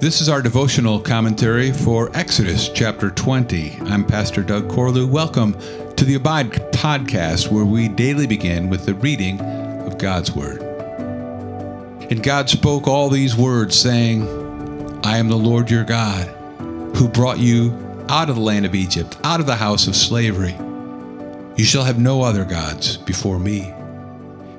This is our devotional commentary for Exodus chapter 20. I'm Pastor Doug Corlew. Welcome to the Abide podcast, where we daily begin with the reading of God's Word. And God spoke all these words, saying, I am the Lord your God, who brought you out of the land of Egypt, out of the house of slavery. You shall have no other gods before me.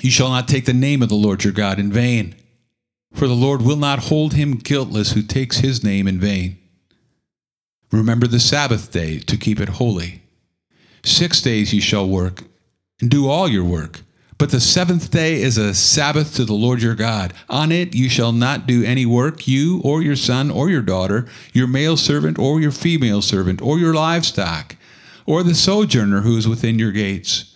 You shall not take the name of the Lord your God in vain, for the Lord will not hold him guiltless who takes his name in vain. Remember the Sabbath day to keep it holy. Six days you shall work and do all your work. But the seventh day is a Sabbath to the Lord your God. On it you shall not do any work, you or your son or your daughter, your male servant or your female servant, or your livestock, or the sojourner who is within your gates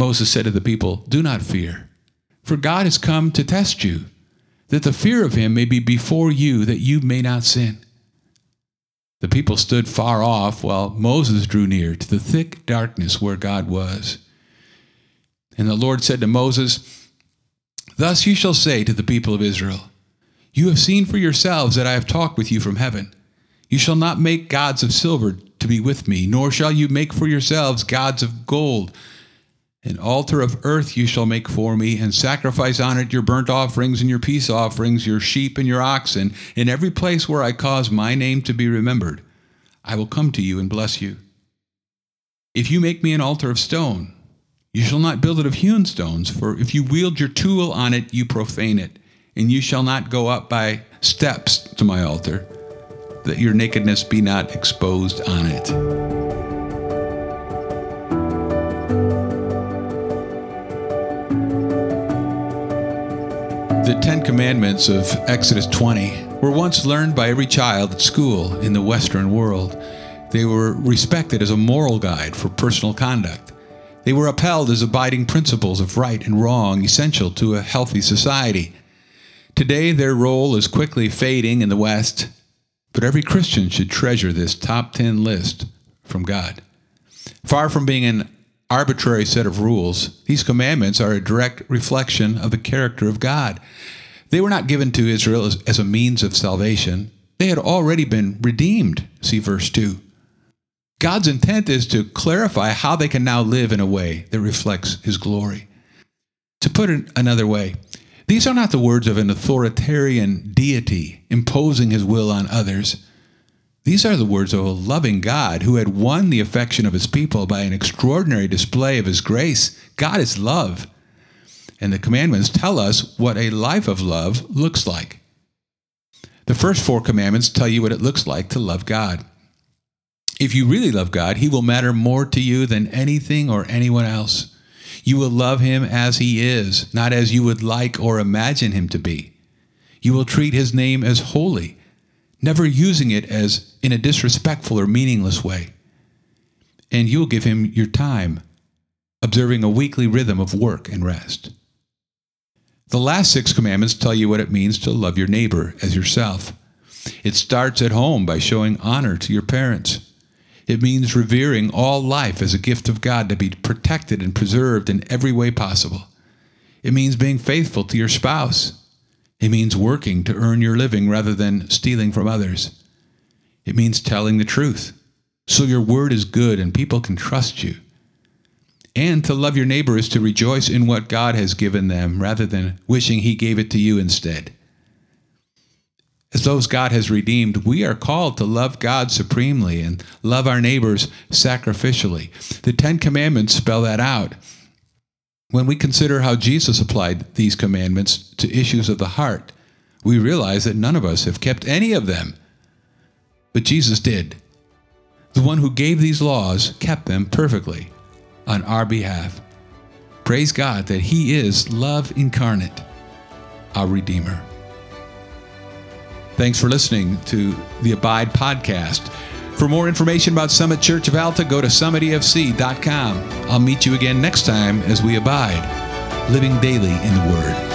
Moses said to the people, Do not fear, for God has come to test you, that the fear of him may be before you, that you may not sin. The people stood far off while Moses drew near to the thick darkness where God was. And the Lord said to Moses, Thus you shall say to the people of Israel, You have seen for yourselves that I have talked with you from heaven. You shall not make gods of silver to be with me, nor shall you make for yourselves gods of gold an altar of earth you shall make for me, and sacrifice on it your burnt offerings and your peace offerings, your sheep and your oxen, in every place where I cause my name to be remembered. I will come to you and bless you. If you make me an altar of stone, you shall not build it of hewn stones, for if you wield your tool on it, you profane it, and you shall not go up by steps to my altar, that your nakedness be not exposed on it. The Ten Commandments of Exodus 20 were once learned by every child at school in the Western world. They were respected as a moral guide for personal conduct. They were upheld as abiding principles of right and wrong essential to a healthy society. Today, their role is quickly fading in the West, but every Christian should treasure this top 10 list from God. Far from being an arbitrary set of rules. These commandments are a direct reflection of the character of God. They were not given to Israel as, as, a means of salvation, they had already been redeemed. See verse 2. God's intent is to clarify how they can now live in a way that reflects his glory. To put it another way, these are not the words of an authoritarian deity imposing his will on others. These are the words of a loving God who had won the affection of his people by an extraordinary display of his grace. God is love. And the commandments tell us what a life of love looks like. The first four commandments tell you what it looks like to love God. If you really love God, he will matter more to you than anything or anyone else. You will love him as he is, not as you would like or imagine him to be. You will treat his name as holy never using it as in a disrespectful or meaningless way. And you'll give him your time, observing a weekly rhythm of work and rest. The last six commandments tell you what it means to love your neighbor as yourself. It starts at home by showing honor to your parents. It means revering all life as a gift of God to be protected and preserved in every way possible. It means being faithful to your spouse. It means working to earn your living rather than stealing from others. It means telling the truth so your word is good and people can trust you. And to love your neighbor is to rejoice in what God has given them rather than wishing he gave it to you instead. As those God has redeemed, we are called to love God supremely and love our neighbors sacrificially. The Ten Commandments spell that out. When we consider how Jesus applied these commandments to issues of the heart, we realize that none of us have kept any of them. But Jesus did. The one who gave these laws kept them perfectly on our behalf. Praise God that He is love incarnate, our Redeemer. Thanks for listening to the Abide podcast. For more information about Summit Church of Alta, go to summitefc.com. I'll meet you again next time as we abide, living daily in the Word.